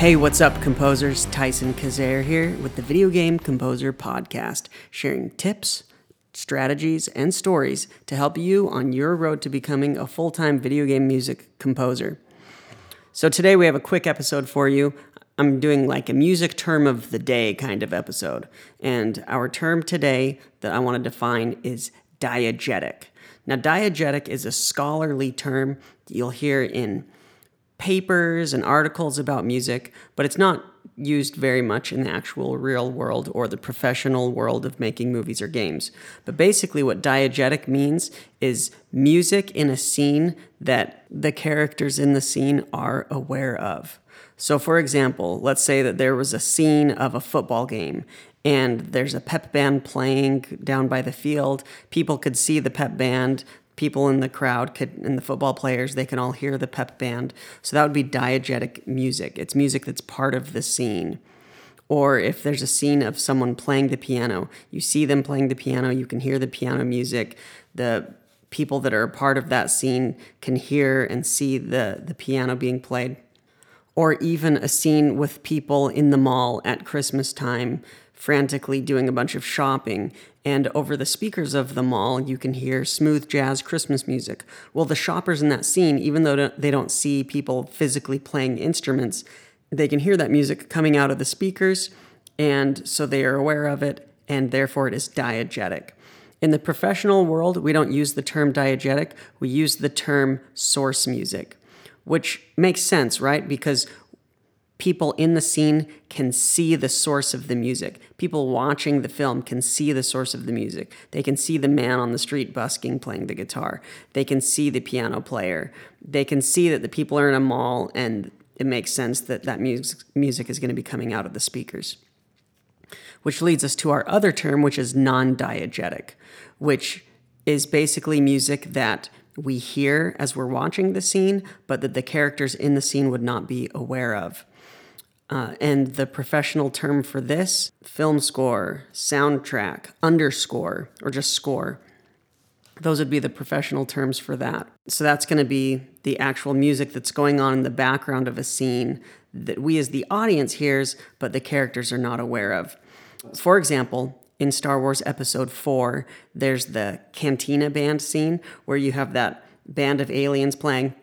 Hey, what's up, composers? Tyson Kazare here with the Video Game Composer Podcast, sharing tips, strategies, and stories to help you on your road to becoming a full time video game music composer. So, today we have a quick episode for you. I'm doing like a music term of the day kind of episode. And our term today that I want to define is diegetic. Now, diegetic is a scholarly term you'll hear in papers and articles about music, but it's not used very much in the actual real world or the professional world of making movies or games. But basically, what diegetic means is music in a scene that the characters in the scene are aware of. So, for example, let's say that there was a scene of a football game and there's a pep band playing down by the field. People could see the pep band people in the crowd could and the football players they can all hear the pep band. So that would be diegetic music. It's music that's part of the scene. Or if there's a scene of someone playing the piano you see them playing the piano you can hear the piano music. The people that are a part of that scene can hear and see the, the piano being played. Or even a scene with people in the mall at christmas time frantically doing a bunch of shopping, and over the speakers of the mall, you can hear smooth jazz Christmas music. Well, the shoppers in that scene, even though they don't see people physically playing instruments, they can hear that music coming out of the speakers, and so they are aware of it, and therefore it is diegetic. In the professional world, we don't use the term diegetic, we use the term source music, which makes sense, right? Because people in the scene can see the source of the music. People watching the film can see the source of the music. They can see the man on the street busking playing the guitar. They can see the piano player. They can see that the people are in a mall and it makes sense that that music, music is going to be coming out of the speakers. Which leads us to our other term, which is non diegetic, which is basically music that we hear as we're watching the scene, but that the characters in the scene would not be aware of. Uh, and the professional term for this film score, soundtrack, underscore, or just score. Those would be the professional terms for that. So that's going to be the actual music that's going on in the background of a scene that we as the audience hears, but the characters are not aware of. For example, in Star Wars Episode 4, there's the Cantina band scene where you have that band of aliens playing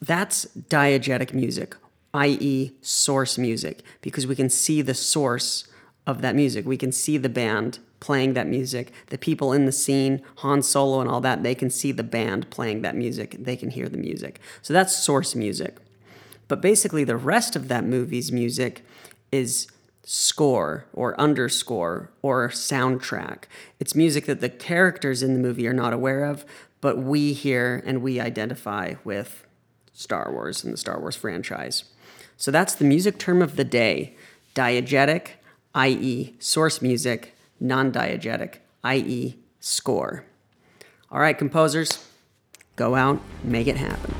that's diegetic music, i.e., source music, because we can see the source of that music. We can see the band playing that music. The people in the scene, Han Solo and all that, they can see the band playing that music. They can hear the music. So that's source music. But basically, the rest of that movie's music is score or underscore or soundtrack. It's music that the characters in the movie are not aware of, but we hear and we identify with Star Wars and the Star Wars franchise. So that's the music term of the day diegetic, i.e., source music, non diegetic, i.e., score. All right, composers, go out, make it happen.